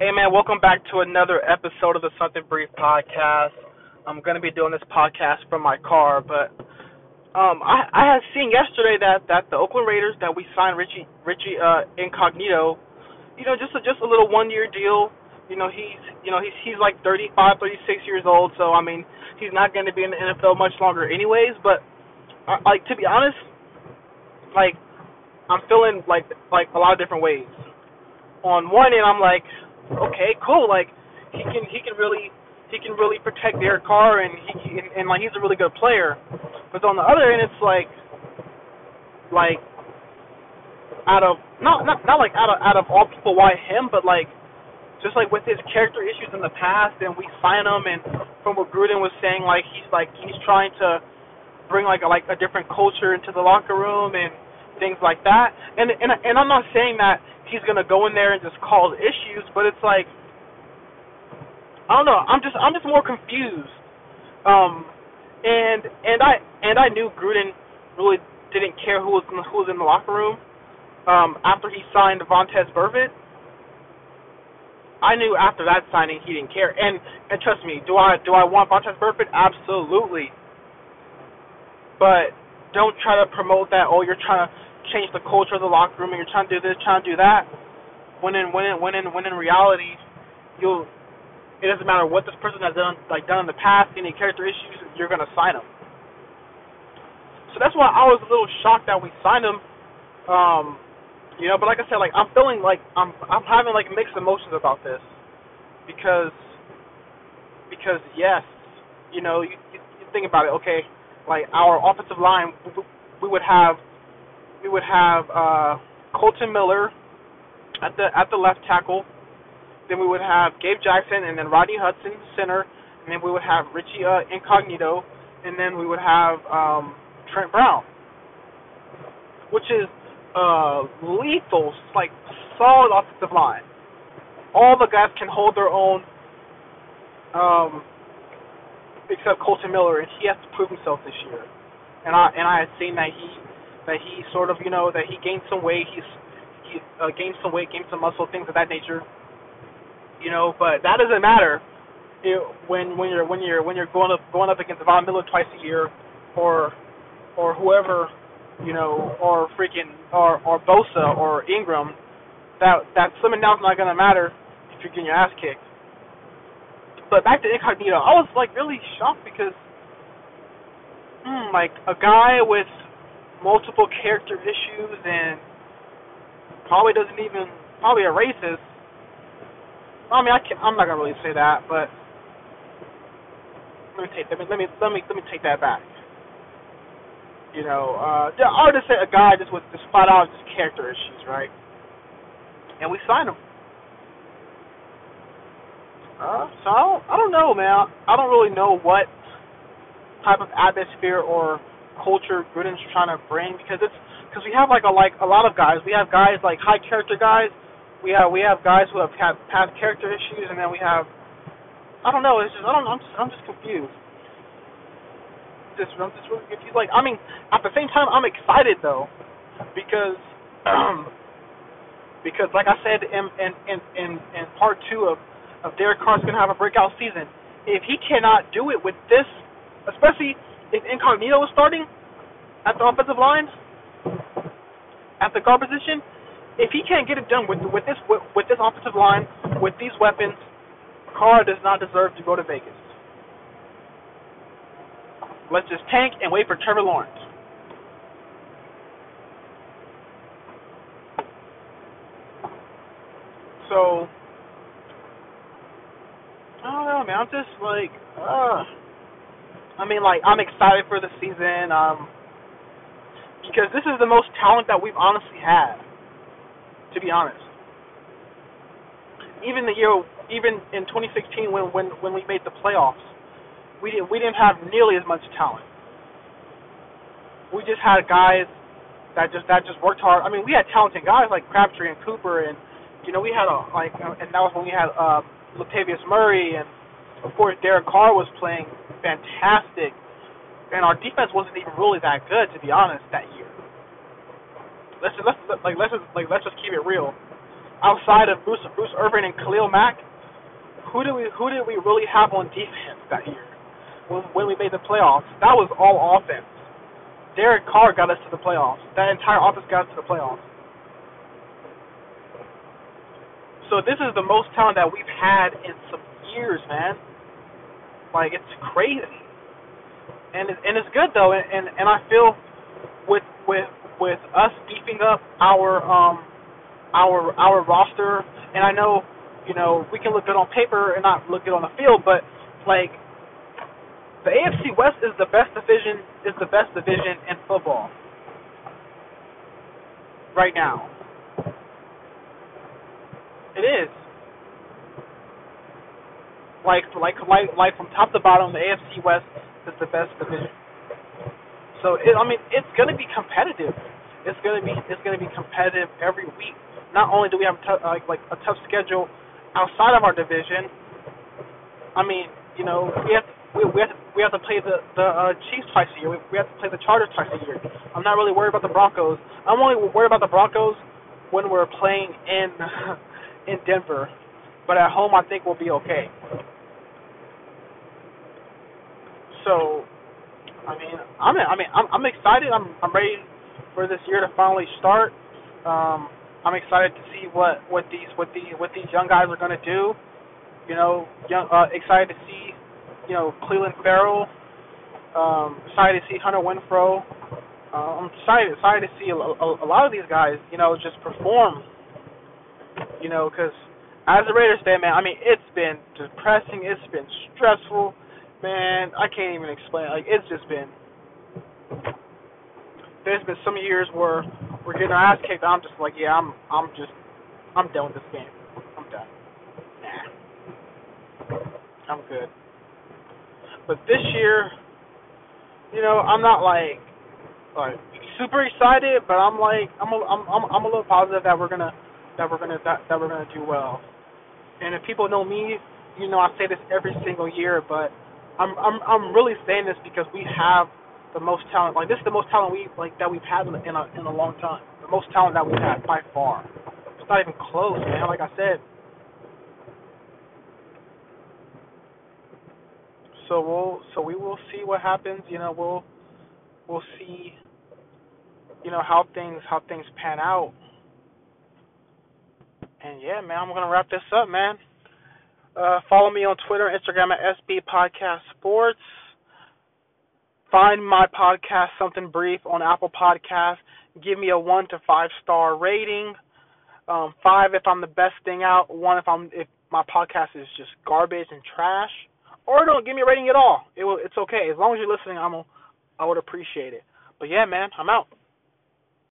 Hey man, welcome back to another episode of the Something Brief podcast. I'm gonna be doing this podcast from my car, but um, I I had seen yesterday that that the Oakland Raiders that we signed Richie Richie uh, Incognito, you know, just a, just a little one year deal. You know, he's you know he's he's like 35, 36 years old, so I mean he's not to be in the NFL much longer, anyways. But like to be honest, like I'm feeling like like a lot of different ways. On one end, I'm like okay, cool. Like he can he can really he can really protect Derek Carr and he and, and like he's a really good player. But on the other end, it's like like out of not not not like out of out of all people, why him? But like just like with his character issues in the past, and we sign him, and from what Gruden was saying, like he's like he's trying to bring like a, like a different culture into the locker room and things like that. And and and I'm not saying that he's gonna go in there and just cause issues, but it's like I don't know. I'm just I'm just more confused. Um, and and I and I knew Gruden really didn't care who was in, who was in the locker room. Um, after he signed Vontaze Burfict, I knew after that signing he didn't care. And and trust me, do I do I want Vontaze Burfict? Absolutely. But don't try to promote that. Oh, you're trying to change the culture of the locker room and you're trying to do this, trying to do that, when in when in when in when in reality, you'll it doesn't matter what this person has done like done in the past, any character issues, you're gonna sign them. So that's why I was a little shocked that we signed him. Um, you know, but like I said, like I'm feeling like I'm I'm having like mixed emotions about this because because yes, you know, you, you, think about it. Okay, like our offensive line, we would have we would have uh, Kolton Miller at the at the left tackle. Then we would have Gabe Jackson and then Rodney Hudson center, and then we would have Richie uh, Incognito, and then we would have um, Trent Brown, which is uh, lethal, like solid offensive line. All the guys can hold their own, um, except Kolton Miller, and he has to prove himself this year. And I and I had seen that he that he sort of, you know, that he gained some weight. He's he uh, gained some weight, gained some muscle, things of that nature. You know, but that doesn't matter it, when when you're when you're when you're going up going up against Von Miller twice a year, or or whoever, you know, or freaking or or Bosa or Ingram. That that slimming down's not gonna matter if you're getting your ass kicked. But back to Incognito, I was like really shocked because, hmm, like a guy with multiple character issues and probably doesn't even probably a racist. I mean, I can, I'm not gonna really say that, but let me take let me let me let me let me take that back. You know, uh, I'll just say a guy just with just flat out just character issues, right? And we signed him. Uh, so I don't, I don't know, man. I don't really know what type of atmosphere or culture Gruden's trying to bring because it's because we have like a like a lot of guys. We have guys like high character guys. We have we have guys who have had past character issues, and then we have I don't know. It's just I don't I'm just I'm just confused. Just I'm just really confused. Like I mean, at the same time, I'm excited though because because like I said in in in in, in part two of of Derek Carr's gonna have a breakout season. If he cannot do it with this, especially if Incognito was starting at the offensive line, at the guard position, if he can't get it done with with this with, with this offensive line, with these weapons, Carr does not deserve to go to Vegas. Let's just tank and wait for Trevor Lawrence. So I don't know, man. I'm just like, uh I mean, like I'm excited for the season um, because this is the most talent that we've honestly had. To be honest, even the year, even in 2016 when when when we made the playoffs, we didn't we didn't have nearly as much talent. We just had guys that just that just worked hard. I mean, we had talented guys like Crabtree and Cooper, and you know we had a like, and that was when we had uh, Latavius Murray, and of course Derek Carr was playing fantastic, and our defense wasn't even really that good to be honest that year. Let's just, let's like let's just like let's just keep it real. outside of Bruce Bruce Irvin and Khalil Mack, who did we who did we really have on defense that year when when we made the playoffs? That was all offense. Derek Carr got us to the playoffs. That entire offense got us to the playoffs. So this is the most talent that we've had in some years, man. Like it's crazy, and it, and it's good though, and, and and I feel with with with us beefing up our um our our roster, and I know you know we can look good on paper and not look good on the field, but like the AFC West is the best division is the best division in football right now. It is. Like like like like from top to bottom, the AFC West is the best division. So it, I mean, it's gonna be competitive. It's gonna be it's gonna be competitive every week. Not only do we have t- uh, like a tough schedule outside of our division. I mean, you know, we have to, we we have to, we have to play the the uh, Chiefs twice a year. We, we have to play the Chargers twice a year. I'm not really worried about the Broncos. I'm only worried about the Broncos when we're playing in in Denver, but at home I think we'll be okay. So, I mean, I'm I mean I'm I'm excited. I'm I'm ready for this year to finally start. Um, I'm excited to see what what these what these what these young guys are going to do. You know, young uh, excited to see you know Clelin Ferrell. Um, excited to see Hunter Renfrow. Uh, I'm excited excited to see a, a, a lot of these guys. You know, just perform you know, because as a Raiders fan, man, I mean, it's been depressing. It's been stressful, man. I can't even explain. Like, it's just been. There's been some years where we're getting our ass kicked. I'm just like, yeah, I'm, I'm just, I'm done with this game. I'm done. Nah, I'm good. But this year, you know, I'm not like, like super excited, but I'm like, I'm, a, I'm, I'm, I'm a little positive that we're gonna that we're gonna that, that we're gonna do well. And if people know me, you know I say this every single year, but I'm I'm I'm really saying this because we have the most talent. Like this is the most talent we like that we've had in a, in a in a long time. The most talent that we've had by far. It's not even close, man. Like I said. So we'll so we will see what happens. You know we'll we'll see. You know how things how things pan out. And yeah, man, I'm gonna wrap this up, man. Uh, follow me on Twitter, Instagram at SB Podcast Sports. Find my podcast, Something Brief, on Apple Podcasts. Give me a one to five star rating. Um, five if I'm the best thing out. One if I'm if my podcast is just garbage and trash. Or don't give me a rating at all. It will. It's okay as long as you're listening. I'm. A, I would appreciate it. But yeah, man, I'm out.